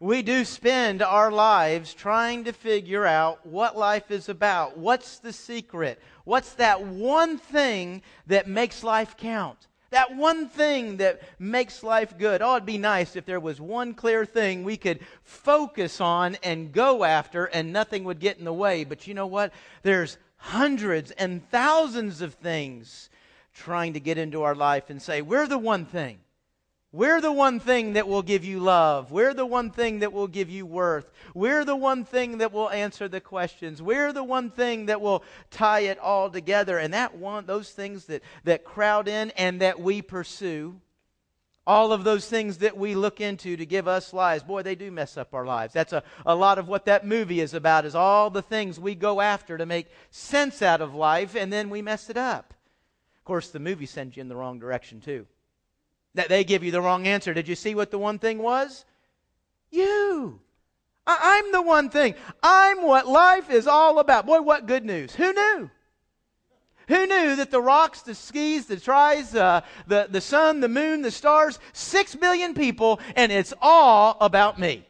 We do spend our lives trying to figure out what life is about. What's the secret? What's that one thing that makes life count? That one thing that makes life good. Oh, it'd be nice if there was one clear thing we could focus on and go after and nothing would get in the way. But you know what? There's hundreds and thousands of things trying to get into our life and say, we're the one thing. We're the one thing that will give you love. We're the one thing that will give you worth. We're the one thing that will answer the questions. We're the one thing that will tie it all together. And that one, those things that, that crowd in and that we pursue, all of those things that we look into to give us lives, boy, they do mess up our lives. That's a, a lot of what that movie is about, is all the things we go after to make sense out of life, and then we mess it up. Of course, the movie sends you in the wrong direction, too that they give you the wrong answer. Did you see what the one thing was? You. I- am the one thing. I'm what life is all about. Boy, what good news. Who knew? Who knew that the rocks, the skis, the tries, uh, the, the sun, the moon, the stars, six billion people, and it's all about me?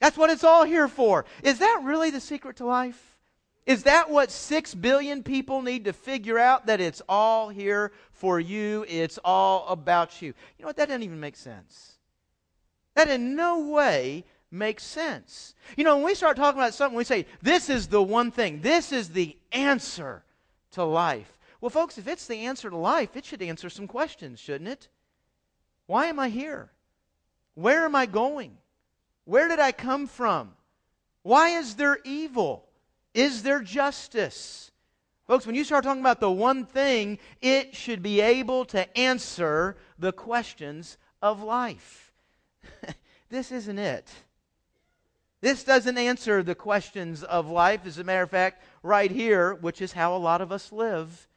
That's what it's all here for. Is that really the secret to life? Is that what six billion people need to figure out? That it's all here for you, it's all about you. You know what? That doesn't even make sense. That in no way makes sense. You know, when we start talking about something, we say, this is the one thing, this is the answer to life. Well, folks, if it's the answer to life, it should answer some questions, shouldn't it? Why am I here? Where am I going? Where did I come from? Why is there evil? Is there justice? Folks, when you start talking about the one thing, it should be able to answer the questions of life. this isn't it. This doesn't answer the questions of life. As a matter of fact, right here, which is how a lot of us live,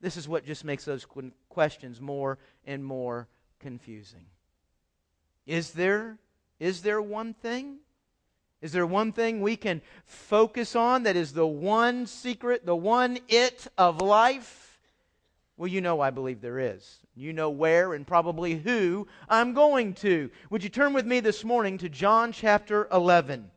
this is what just makes those questions more and more confusing. Is there, is there one thing? Is there one thing we can focus on that is the one secret, the one it of life? Well, you know I believe there is. You know where and probably who I'm going to. Would you turn with me this morning to John chapter 11?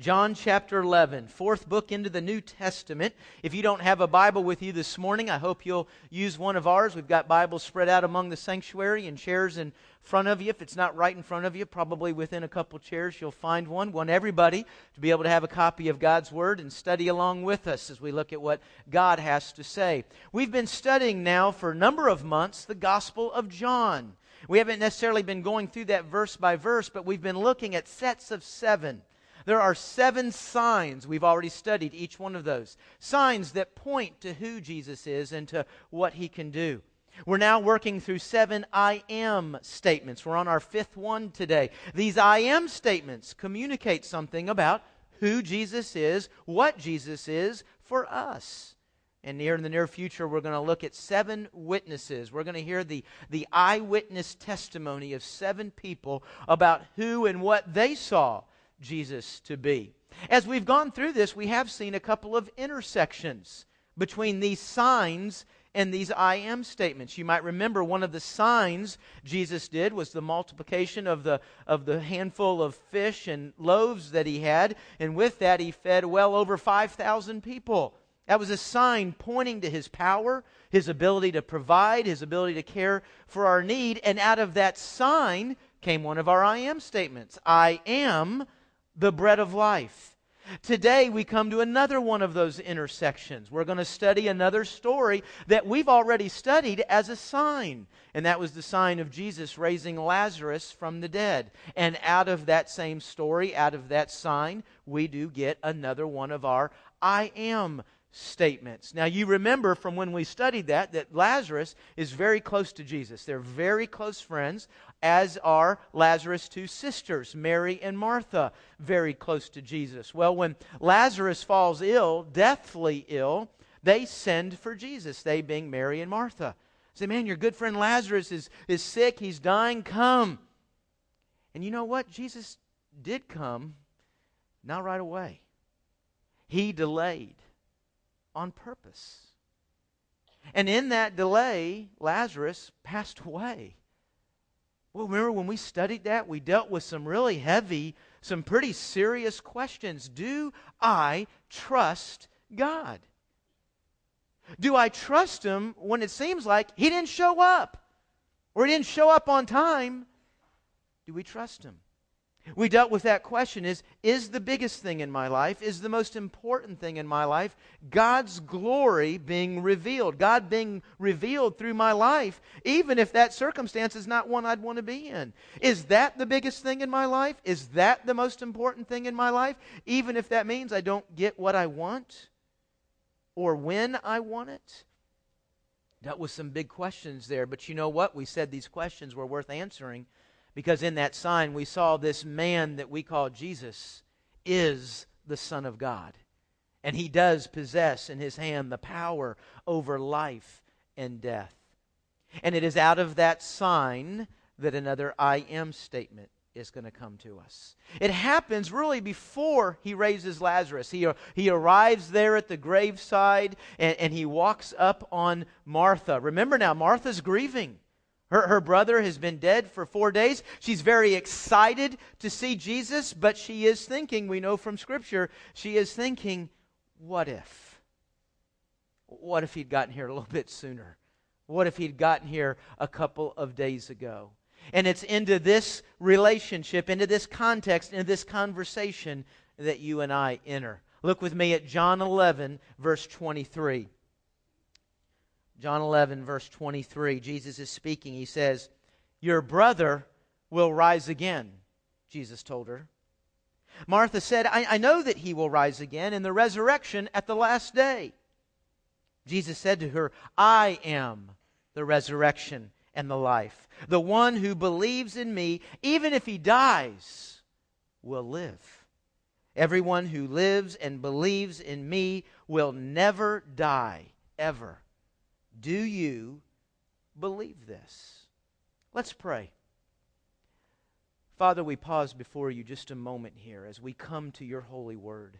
John chapter 11, fourth book into the New Testament. If you don't have a Bible with you this morning, I hope you'll use one of ours. We've got Bibles spread out among the sanctuary and chairs in front of you. If it's not right in front of you, probably within a couple chairs, you'll find one. Want everybody to be able to have a copy of God's Word and study along with us as we look at what God has to say. We've been studying now for a number of months the Gospel of John. We haven't necessarily been going through that verse by verse, but we've been looking at sets of seven there are seven signs. We've already studied each one of those. Signs that point to who Jesus is and to what he can do. We're now working through seven I am statements. We're on our fifth one today. These I am statements communicate something about who Jesus is, what Jesus is for us. And near in the near future, we're going to look at seven witnesses. We're going to hear the, the eyewitness testimony of seven people about who and what they saw Jesus to be. As we've gone through this, we have seen a couple of intersections between these signs and these I am statements. You might remember one of the signs Jesus did was the multiplication of the, of the handful of fish and loaves that he had, and with that he fed well over 5,000 people. That was a sign pointing to his power, his ability to provide, his ability to care for our need, and out of that sign came one of our I am statements I am the bread of life. Today, we come to another one of those intersections. We're going to study another story that we've already studied as a sign, and that was the sign of Jesus raising Lazarus from the dead. And out of that same story, out of that sign, we do get another one of our I am statements. Now, you remember from when we studied that, that Lazarus is very close to Jesus. They're very close friends, as are Lazarus' two sisters, Mary and Martha, very close to Jesus. Well, when Lazarus falls ill, deathly ill, they send for Jesus, they being Mary and Martha. Say, man, your good friend Lazarus is, is sick, he's dying, come. And you know what? Jesus did come, not right away. He delayed on purpose. And in that delay, Lazarus passed away. Well, remember when we studied that, we dealt with some really heavy, some pretty serious questions. Do I trust God? Do I trust Him when it seems like He didn't show up or He didn't show up on time? Do we trust Him? We dealt with that question is is the biggest thing in my life, is the most important thing in my life God's glory being revealed, God being revealed through my life, even if that circumstance is not one I'd want to be in. Is that the biggest thing in my life? Is that the most important thing in my life, even if that means I don't get what I want or when I want it? Dealt with some big questions there, but you know what? We said these questions were worth answering because in that sign, we saw this man that we call Jesus is the Son of God. And he does possess in his hand the power over life and death. And it is out of that sign that another I am statement is going to come to us. It happens really before he raises Lazarus. He, he arrives there at the graveside and, and he walks up on Martha. Remember now, Martha's grieving. Her, her brother has been dead for four days. She's very excited to see Jesus, but she is thinking, we know from Scripture, she is thinking, what if? What if he'd gotten here a little bit sooner? What if he'd gotten here a couple of days ago? And it's into this relationship, into this context, into this conversation that you and I enter. Look with me at John 11, verse 23. John 11, verse 23, Jesus is speaking. He says, Your brother will rise again, Jesus told her. Martha said, I, I, know that he will rise again in the resurrection at the last day. Jesus said to her, I am the resurrection and the life. The one who believes in me, even if he dies, will live. Everyone who lives and believes in me will never die, ever. Do you believe this? Let's pray. Father, we pause before you just a moment here as we come to your holy word.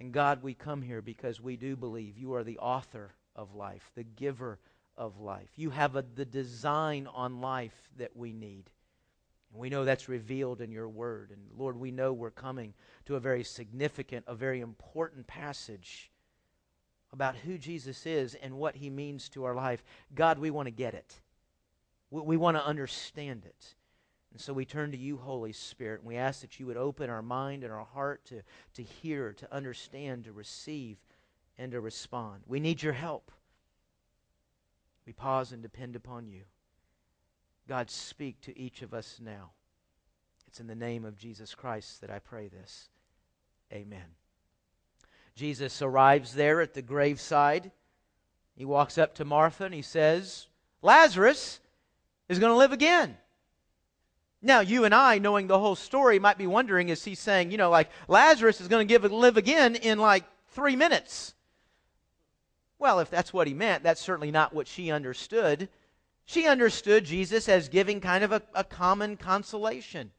And God, we come here because we do believe you are the author of life, the giver of life. You have a, the design on life that we need. And we know that's revealed in your word. And Lord, we know we're coming to a very significant, a very important passage about who Jesus is and what he means to our life, God, we want to get it. We, we want to understand it. And so we turn to you, Holy Spirit, and we ask that you would open our mind and our heart to, to hear, to understand, to receive, and to respond. We need your help. We pause and depend upon you. God, speak to each of us now. It's in the name of Jesus Christ that I pray this. Amen. Jesus arrives there at the graveside. He walks up to Martha and he says, Lazarus is going to live again. Now, you and I, knowing the whole story, might be wondering is he saying, you know, like Lazarus is going to give live again in like three minutes? Well, if that's what he meant, that's certainly not what she understood. She understood Jesus as giving kind of a, a common consolation.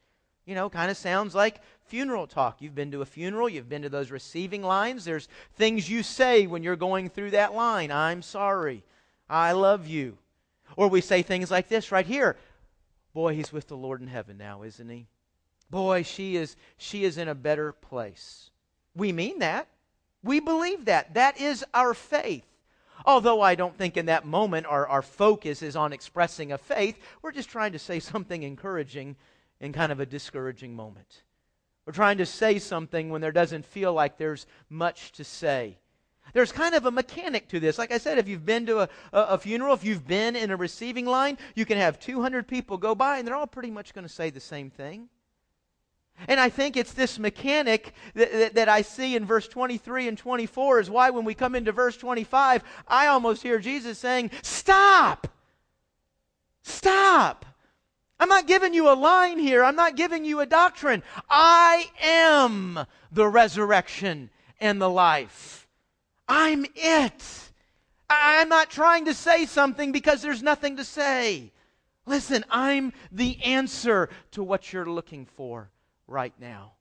You know, kind of sounds like funeral talk. You've been to a funeral, you've been to those receiving lines. There's things you say when you're going through that line I'm sorry, I love you. Or we say things like this right here Boy, he's with the Lord in heaven now, isn't he? Boy, she is, she is in a better place. We mean that. We believe that. That is our faith. Although I don't think in that moment our, our focus is on expressing a faith, we're just trying to say something encouraging in kind of a discouraging moment. We're trying to say something when there doesn't feel like there's much to say. There's kind of a mechanic to this. Like I said, if you've been to a, a, funeral, if you've been in a receiving line, you can have 200 people go by and they're all pretty much going to say the same thing. And I think it's this mechanic that, that, that, I see in verse 23 and 24 is why when we come into verse 25, I almost hear Jesus saying, Stop! Stop! I'm not giving you a line here. I'm not giving you a doctrine. I am the resurrection and the life. I'm it. I'm not trying to say something because there's nothing to say. Listen, I'm the answer to what you're looking for right now.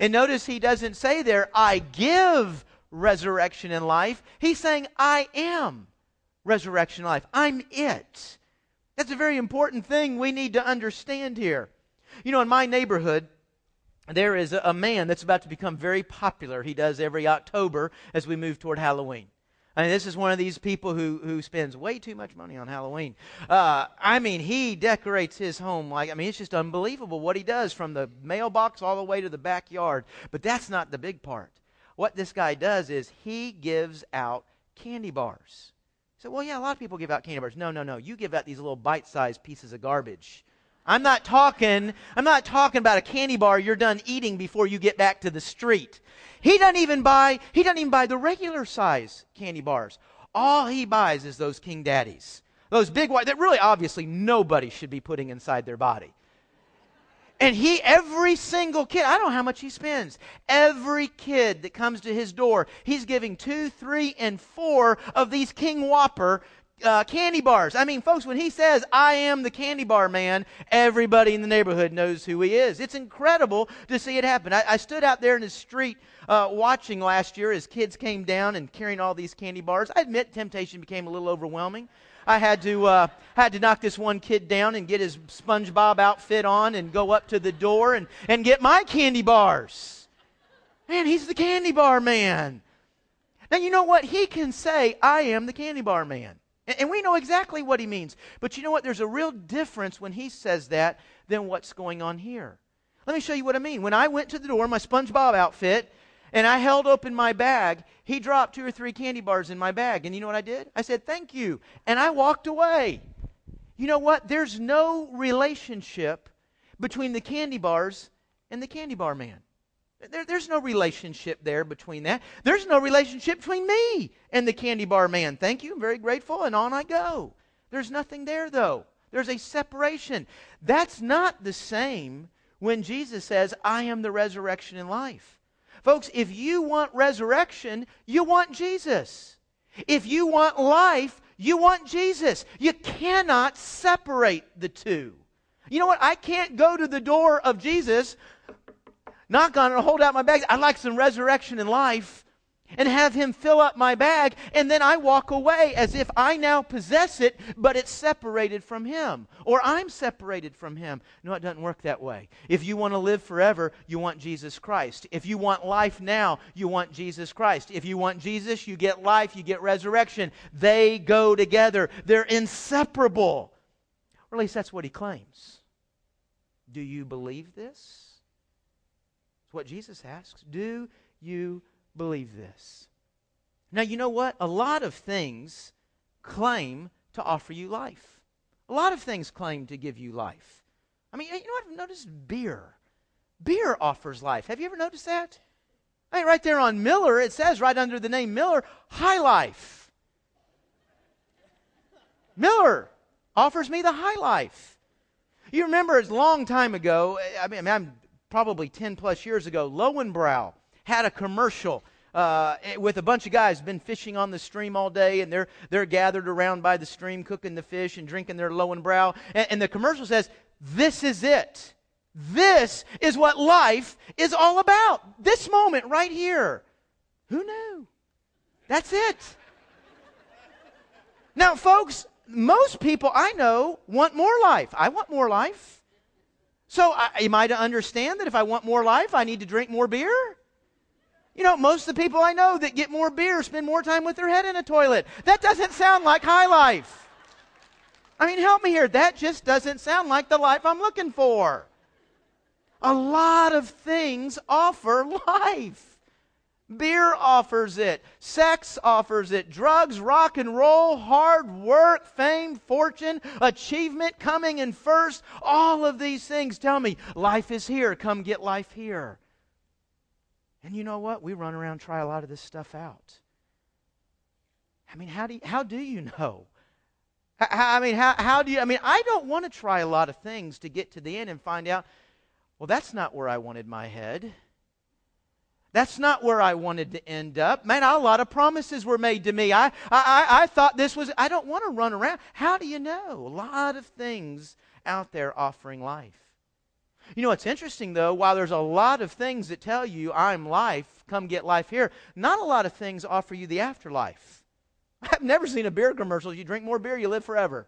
And notice he doesn't say there, I give resurrection and life. He's saying, I am resurrection and life. I'm it. That's a very important thing we need to understand here. You know, in my neighborhood, there is a man that's about to become very popular. He does every October as we move toward Halloween. I mean, this is one of these people who, who spends way too much money on Halloween. Uh, I mean, he decorates his home like, I mean, it's just unbelievable what he does from the mailbox all the way to the backyard. But that's not the big part. What this guy does is he gives out candy bars. So, well, yeah, a lot of people give out candy bars. No, no, no. You give out these little bite-sized pieces of garbage. I'm not talking, I'm not talking about a candy bar you're done eating before you get back to the street. He doesn't even buy, he doesn't even buy the regular size candy bars. All he buys is those King Daddies. Those big white that really obviously nobody should be putting inside their body. And he, every single kid, I don't know how much he spends. Every kid that comes to his door, he's giving two, three, and four of these King Whopper uh, candy bars. I mean, folks, when he says, I am the candy bar man, everybody in the neighborhood knows who he is. It's incredible to see it happen. I, I stood out there in the street uh, watching last year as kids came down and carrying all these candy bars. I admit temptation became a little overwhelming. I had to uh, had to knock this one kid down and get his SpongeBob outfit on and go up to the door and, and get my candy bars. Man, he's the candy bar man. Now you know what? He can say, I am the candy bar man. And we know exactly what he means. But you know what? There's a real difference when he says that than what's going on here. Let me show you what I mean. When I went to the door, my SpongeBob outfit, and I held open my bag, he dropped two or three candy bars in my bag. And you know what I did? I said, Thank you. And I walked away. You know what? There's no relationship between the candy bars and the candy bar man. There, there's no relationship there between that. There's no relationship between me and the candy bar man. Thank you. I'm very grateful. And on I go. There's nothing there, though. There's a separation. That's not the same when Jesus says, I am the resurrection and life. Folks, if you want resurrection, you want Jesus. If you want life, you want Jesus. You cannot separate the two. You know what? I can't go to the door of Jesus knock on it, hold out my bag. I'd like some resurrection in life and have him fill up my bag, and then I walk away as if I now possess it, but it's separated from him, or I'm separated from him. No, it doesn't work that way. If you want to live forever, you want Jesus Christ. If you want life now, you want Jesus Christ. If you want Jesus, you get life, you get resurrection. They go together, they're inseparable. Or at least that's what he claims. Do you believe this? It's what Jesus asks. Do you believe this? Now, you know what? A lot of things claim to offer you life. A lot of things claim to give you life. I mean, you know what? I've noticed beer. Beer offers life. Have you ever noticed that? I mean, right there on Miller, it says right under the name Miller, High Life. Miller offers me the high life. You remember, it's a long time ago. I mean, I'm probably 10 plus years ago, Lowenbrau had a commercial uh, with a bunch of guys been fishing on the stream all day, and they're they're gathered around by the stream, cooking the fish and drinking their Lowenbrau. and the commercial says, "This is it. This is what life is all about. This moment right here. Who knew? That's it." Now, folks, most people I know want more life. I want more life. So, I, am I to understand that if I want more life, I need to drink more beer? You know, most of the people I know that get more beer spend more time with their head in a toilet. That doesn't sound like high life. I mean, help me here. That just doesn't sound like the life I'm looking for. A lot of things offer life. Beer offers it. Sex offers it. Drugs, rock and roll, hard work, fame, fortune, achievement coming in first. All of these things tell me life is here. Come get life here. And you know what? We run around try a lot of this stuff out. I mean, how do you, how do you know? I mean, how, how do you? I mean, I don't want to try a lot of things to get to the end and find out, well, that's not where I wanted my head. That's not where I wanted to end up. Man, a lot of promises were made to me. I, I, I thought this was, I don't want to run around. How do you know? A lot of things out there offering life. You know, it's interesting, though, while there's a lot of things that tell you, I'm life, come get life here, not a lot of things offer you the afterlife. I've never seen a beer commercial. You drink more beer, you live forever.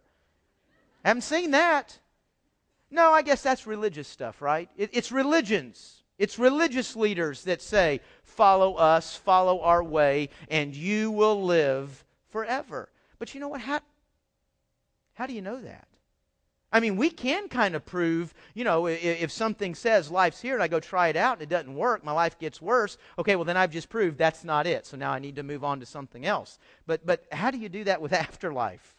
I haven't seen that. No, I guess that's religious stuff, right? It, it's religions. It's religious leaders that say, follow us, follow our way, and you will live forever. But you know what? How, how do you know that? I mean, we can kind of prove, you know, if, if, something says life's here and I go try it out and it doesn't work, my life gets worse, okay, well, then I've just proved that's not it. So now I need to move on to something else. But, but how do you do that with afterlife?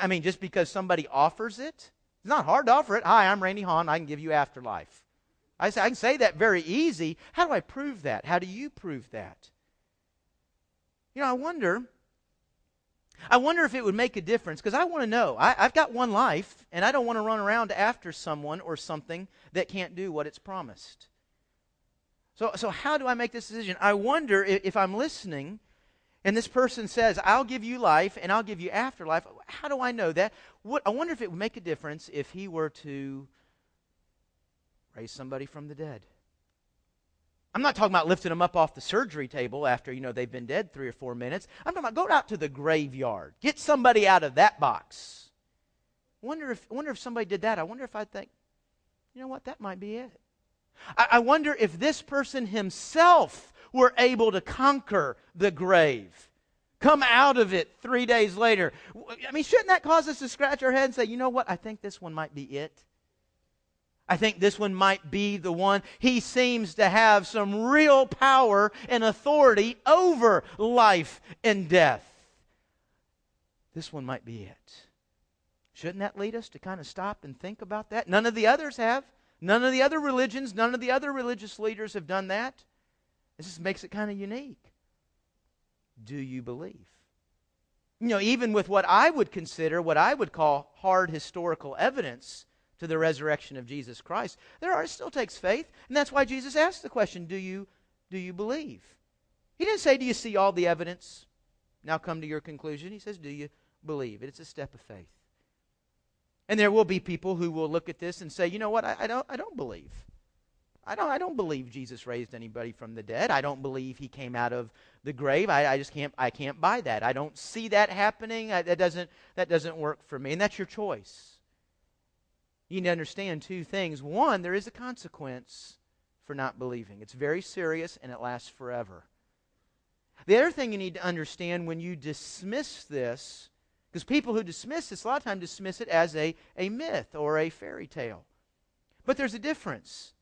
I mean, just because somebody offers it? It's not hard to offer it. Hi, I'm Randy Hahn. I can give you afterlife. I, say, I can say that very easy. How do I prove that? How do you prove that? You know, I wonder I wonder if it would make a difference because I want to know. I, have got one life, and I don't want to run around after someone or something that can't do what it's promised. So, so how do I make this decision? I wonder if, if I'm listening and this person says, I'll give you life and I'll give you afterlife. How do I know that? What, I wonder if it would make a difference if he were to raise somebody from the dead. I'm not talking about lifting them up off the surgery table after, you know, they've been dead three or four minutes. I'm talking about go out to the graveyard. Get somebody out of that box. Wonder if, wonder if somebody did that. I wonder if I'd think, you know what, that might be it. I, I wonder if this person himself were able to conquer the grave come out of it three days later. I mean, shouldn't that cause us to scratch our head and say, you know what? I think this one might be it. I think this one might be the one. He seems to have some real power and authority over life and death. This one might be it. Shouldn't that lead us to kind of stop and think about that? None of the others have. None of the other religions, none of the other religious leaders have done that. This just makes it kind of unique. Do you believe? You know, even with what I would consider, what I would call hard historical evidence, to the resurrection of Jesus Christ, there are, it still takes faith. And that's why Jesus asked the question, do you, do you believe? He didn't say, do you see all the evidence? Now come to your conclusion. He says, do you believe? It's a step of faith. And there will be people who will look at this and say, you know what, I, I don't, I don't believe. I don't, I don't believe Jesus raised anybody from the dead. I don't believe he came out of the grave. I, I just can't, I can't buy that. I don't see that happening. I, that, doesn't, that doesn't work for me. And that's your choice you need to understand two things. One, there is a consequence for not believing, it's very serious and it lasts forever. The other thing you need to understand when you dismiss this, because people who dismiss this a lot of times dismiss it as a, a myth or a fairy tale. But there's a difference.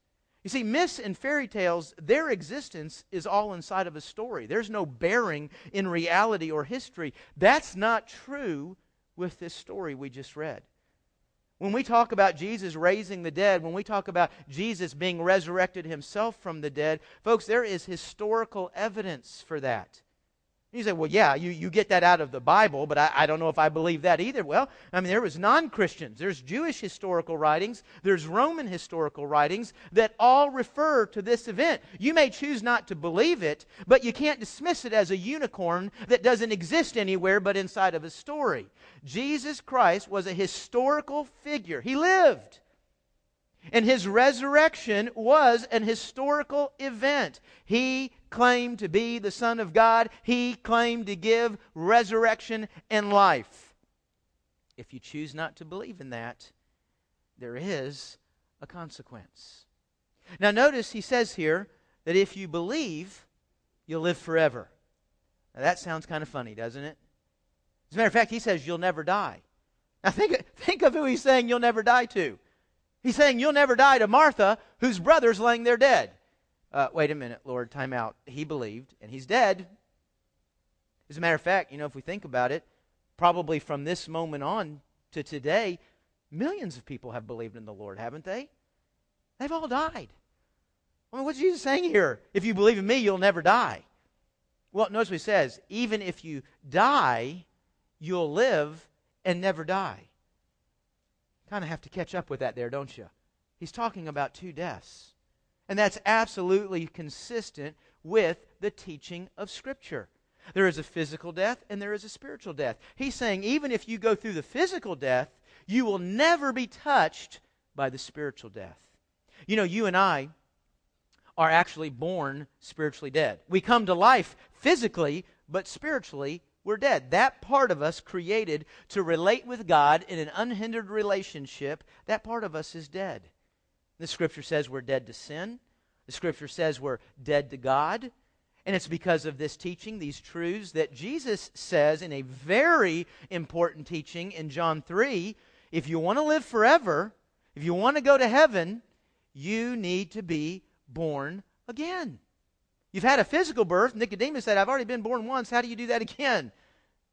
You see, myths and fairy tales, their existence is all inside of a story. There's no bearing in reality or history. That's not true with this story we just read. When we talk about Jesus raising the dead, when we talk about Jesus being resurrected himself from the dead, folks, there is historical evidence for that. You say, well, yeah, you, you get that out of the Bible, but I, I don't know if I believe that either. Well, I mean, there was non-Christians. There's Jewish historical writings. There's Roman historical writings that all refer to this event. You may choose not to believe it, but you can't dismiss it as a unicorn that doesn't exist anywhere but inside of a story. Jesus Christ was a historical figure. He lived. And his resurrection was an historical event. He claimed to be the Son of God, he claimed to give resurrection and life. If you choose not to believe in that, there is a consequence. Now, notice he says here that if you believe, you'll live forever. Now, that sounds kind of funny, doesn't it? As a matter of fact, he says you'll never die. Now, think, think of who he's saying you'll never die to. He's saying you'll never die to Martha, whose brother's laying there dead. Uh, wait a minute, Lord, time out. He believed, and he's dead. As a matter of fact, you know, if we think about it, probably from this moment on to today, millions of people have believed in the Lord, haven't they? They've all died. I mean, what's Jesus saying here? If you believe in me, you'll never die. Well, notice what he says even if you die, you'll live and never die. Kind of have to catch up with that there, don't you? He's talking about two deaths. And that's absolutely consistent with the teaching of Scripture. There is a physical death and there is a spiritual death. He's saying even if you go through the physical death, you will never be touched by the spiritual death. You know, you and I are actually born spiritually dead. We come to life physically, but spiritually, we're dead. That part of us created to relate with God in an unhindered relationship, that part of us is dead. The scripture says we're dead to sin. The scripture says we're dead to God. And it's because of this teaching, these truths, that Jesus says in a very important teaching in John 3 if you want to live forever, if you want to go to heaven, you need to be born again. You've had a physical birth. Nicodemus said, I've already been born once. How do you do that again?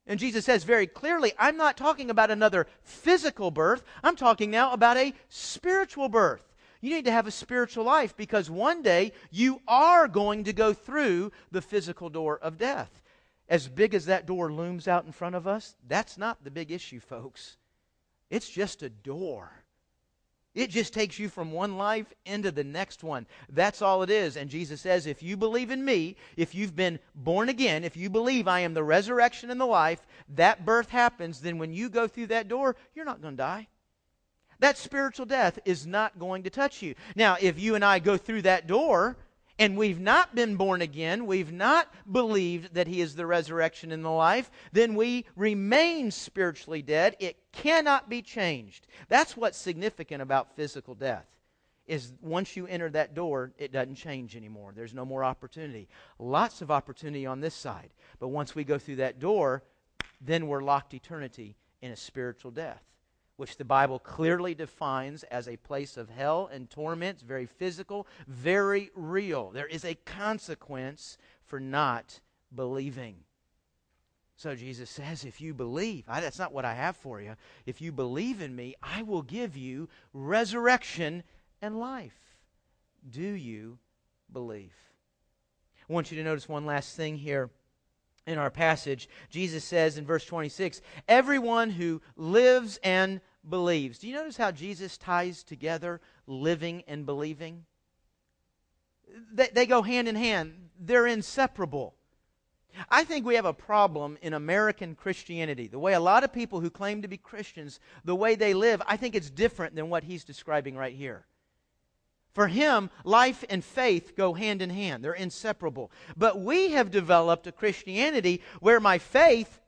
And Jesus says very clearly, I'm not talking about another physical birth. I'm talking now about a spiritual birth. You need to have a spiritual life because one day you are going to go through the physical door of death. As big as that door looms out in front of us, that's not the big issue, folks. It's just a door. It just takes you from one life into the next one. That's all it is. And Jesus says, if you believe in me, if you've been born again, if you believe I am the resurrection and the life, that birth happens, then when you go through that door, you're not going to die. That spiritual death is not going to touch you. Now, if you and I go through that door, and we've not been born again, we've not believed that He is the resurrection and the life, then we remain spiritually dead. It cannot be changed. That's what's significant about physical death. Is once you enter that door, it doesn't change anymore. There's no more opportunity. Lots of opportunity on this side. But once we go through that door, then we're locked eternity in a spiritual death which the Bible clearly defines as a place of hell and torment. Very physical, very real. There is a consequence for not believing. So Jesus says, if you believe, I, that's not what I have for you. If you believe in me, I will give you resurrection and life. Do you believe? I want you to notice one last thing here in our passage, Jesus says in verse 26 Everyone who lives and believes. Do you notice how Jesus ties together living and believing? They, they go hand in hand, they're inseparable. I think we have a problem in American Christianity. The way a lot of people who claim to be Christians, the way they live, I think it's different than what he's describing right here. For him, life and faith go hand in hand, they're inseparable. But we have developed a Christianity where my faith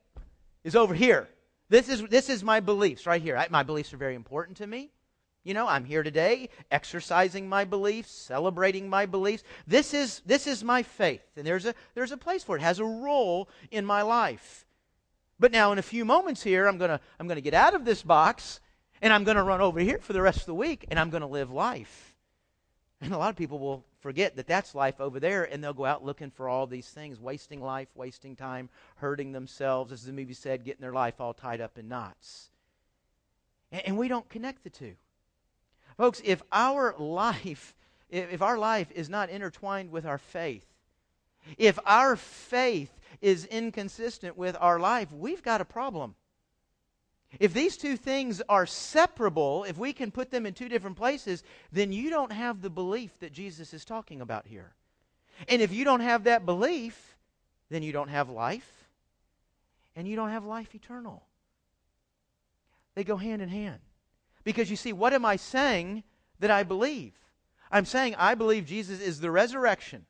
is over here. This is, this is my beliefs right here. I, my beliefs are very important to me. You know, I'm here today exercising my beliefs, celebrating my beliefs. This is, this is my faith, and there's a, there's a place for it. It has a role in my life. But now, in a few moments here, I'm going to I'm going to get out of this box, and I'm going to run over here for the rest of the week, and I'm going to live life. And a lot of people will forget that that's life over there, and they'll go out looking for all these things, wasting life, wasting time, hurting themselves, as the movie said, getting their life all tied up in knots. And, and we don't connect the two. Folks, if our life, if, if our life is not intertwined with our faith, if our faith is inconsistent with our life, we've got a problem. If these two things are separable, if we can put them in two different places, then you don't have the belief that Jesus is talking about here. And if you don't have that belief, then you don't have life, and you don't have life eternal. They go hand in hand. Because you see, what am I saying that I believe? I'm saying I believe Jesus is the resurrection.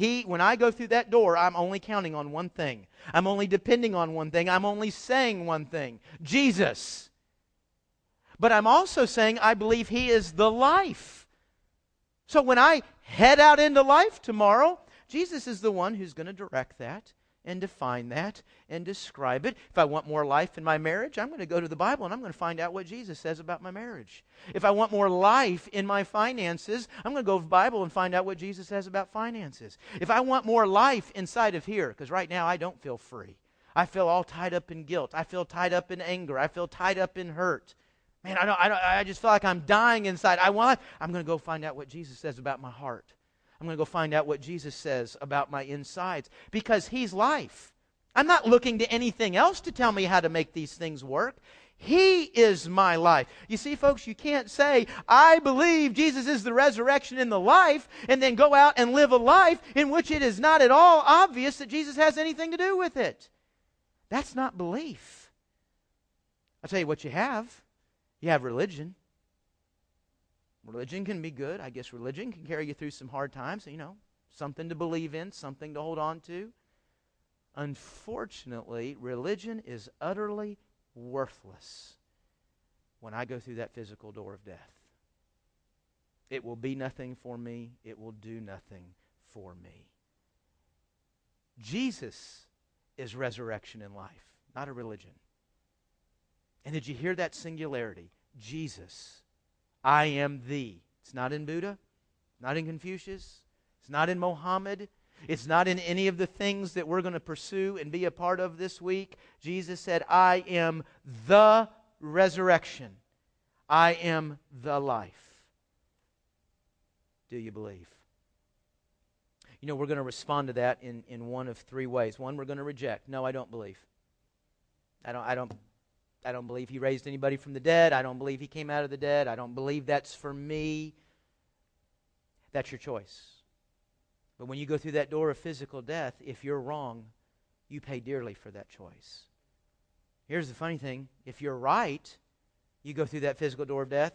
He, when I go through that door, I'm only counting on one thing. I'm only depending on one thing. I'm only saying one thing Jesus. But I'm also saying I believe He is the life. So when I head out into life tomorrow, Jesus is the one who's going to direct that and define that and describe it. If I want more life in my marriage, I'm going to go to the Bible and I'm going to find out what Jesus says about my marriage. If I want more life in my finances, I'm going to go to the Bible and find out what Jesus says about finances. If I want more life inside of here, because right now I don't feel free. I feel all tied up in guilt. I feel tied up in anger. I feel tied up in hurt. Man, I, don't, I, don't, I just feel like I'm dying inside. I want. I'm going to go find out what Jesus says about my heart. I'm going to go find out what Jesus says about my insides because He's life. I'm not looking to anything else to tell me how to make these things work. He is my life. You see, folks, you can't say, I believe Jesus is the resurrection and the life, and then go out and live a life in which it is not at all obvious that Jesus has anything to do with it. That's not belief. I'll tell you what you have you have religion. Religion can be good. I guess religion can carry you through some hard times, you know, something to believe in, something to hold on to. Unfortunately, religion is utterly worthless when I go through that physical door of death. It will be nothing for me, it will do nothing for me. Jesus is resurrection and life, not a religion. And did you hear that singularity? Jesus. I am thee. It's not in Buddha, not in Confucius, it's not in Mohammed, it's not in any of the things that we're going to pursue and be a part of this week. Jesus said, I am the resurrection, I am the life. Do you believe? You know, we're going to respond to that in, in one of three ways. One, we're going to reject. No, I don't believe. I don't, I don't, I don't believe he raised anybody from the dead. I don't believe he came out of the dead. I don't believe that's for me. That's your choice. But when you go through that door of physical death, if you're wrong, you pay dearly for that choice. Here's the funny thing if you're right, you go through that physical door of death,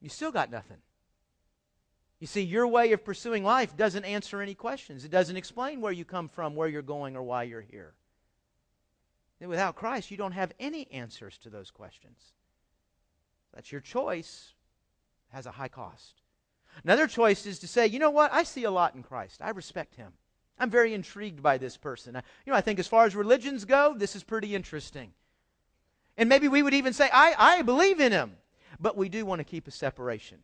you still got nothing. You see, your way of pursuing life doesn't answer any questions. It doesn't explain where you come from, where you're going, or why you're here. Without Christ, you don't have any answers to those questions. That's your choice. It has a high cost. Another choice is to say, you know what? I see a lot in Christ. I respect him. I'm very intrigued by this person. I, you know, I think as far as religions go, this is pretty interesting. And maybe we would even say, I, I believe in him. But we do want to keep a separation.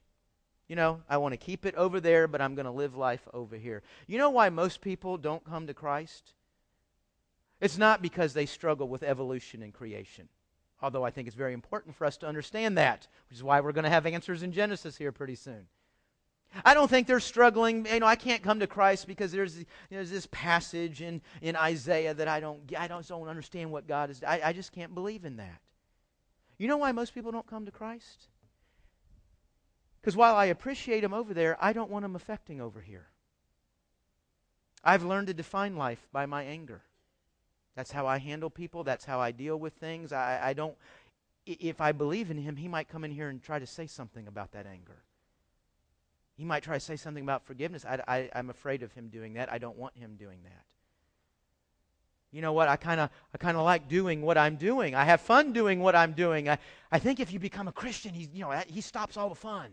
You know, I want to keep it over there, but I'm going to live life over here. You know why most people don't come to Christ? It's not because they struggle with evolution and creation. Although I think it's very important for us to understand that, which is why we're going to have answers in Genesis here pretty soon. I don't think they're struggling. You know, I can't come to Christ because there's, there's this passage in, in Isaiah that I don't, I don't, don't understand what God is. I, I just can't believe in that. You know why most people don't come to Christ? Because while I appreciate them over there, I don't want them affecting over here. I've learned to define life by my anger. That's how I handle people. That's how I deal with things. I, I don't, if I believe in him, he might come in here and try to say something about that anger. He might try to say something about forgiveness. I, I'm afraid of him doing that. I don't want him doing that. You know what? I kind of I kind of like doing what I'm doing. I have fun doing what I'm doing. I, I think if you become a Christian, he, you know, he stops all the fun.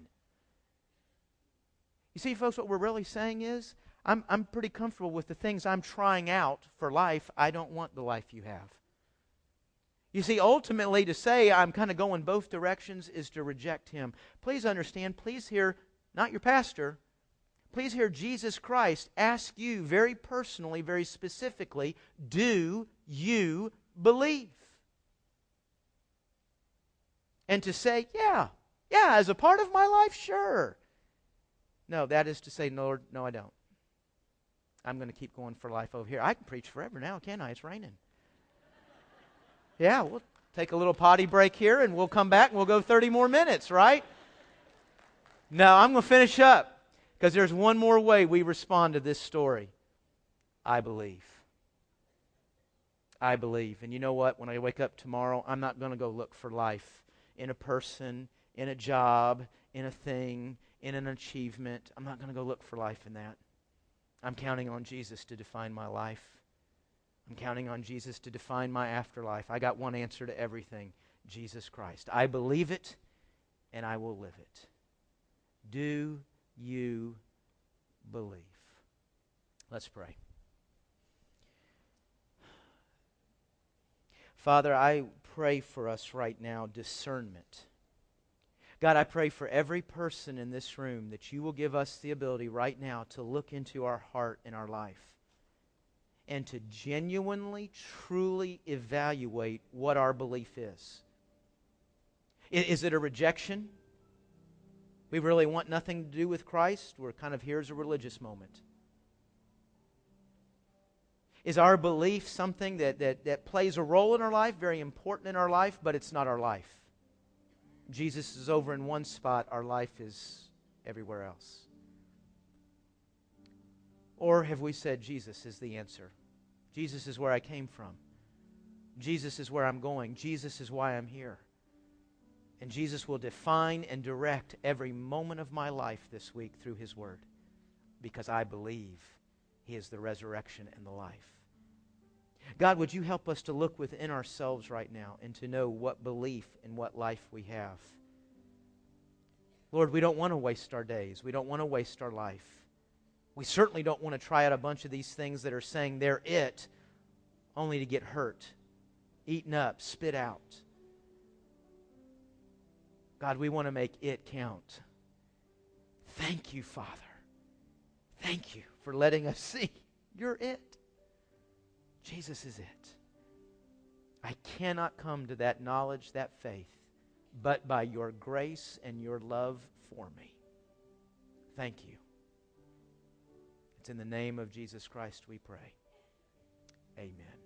You see, folks, what we're really saying is, I'm, I'm pretty comfortable with the things I'm trying out for life. I don't want the life you have. You see, ultimately, to say I'm kind of going both directions is to reject him. Please understand, please hear, not your pastor, please hear Jesus Christ ask you very personally, very specifically, do you believe? And to say, yeah, yeah, as a part of my life, sure. No, that is to say, Lord, no, I don't. I'm going to keep going for life over here. I can preach forever now, can I? It's raining. Yeah, we'll take a little potty break here and we'll come back and we'll go 30 more minutes, right? No, I'm going to finish up because there's one more way we respond to this story. I believe. I believe. And you know what? When I wake up tomorrow, I'm not going to go look for life in a person, in a job, in a thing, in an achievement. I'm not going to go look for life in that. I'm counting on Jesus to define my life. I'm counting on Jesus to define my afterlife. I got one answer to everything Jesus Christ. I believe it and I will live it. Do you believe? Let's pray. Father, I pray for us right now discernment. God, I pray for every person in this room that you will give us the ability right now to look into our heart and our life and to genuinely, truly evaluate what our belief is. Is it a rejection? We really want nothing to do with Christ? We're kind of here's a religious moment. Is our belief something that, that, that plays a role in our life, very important in our life, but it's not our life? Jesus is over in one spot, our life is everywhere else? Or have we said, Jesus is the answer? Jesus is where I came from. Jesus is where I'm going. Jesus is why I'm here. And Jesus will define and direct every moment of my life this week through His Word because I believe He is the resurrection and the life. God, would you help us to look within ourselves right now and to know what belief and what life we have? Lord, we don't want to waste our days. We don't want to waste our life. We certainly don't want to try out a bunch of these things that are saying they're it, only to get hurt, eaten up, spit out. God, we want to make it count. Thank you, Father. Thank you for letting us see you're it. Jesus is it. I cannot come to that knowledge, that faith, but by your grace and your love for me. Thank you. It's in the name of Jesus Christ we pray. Amen.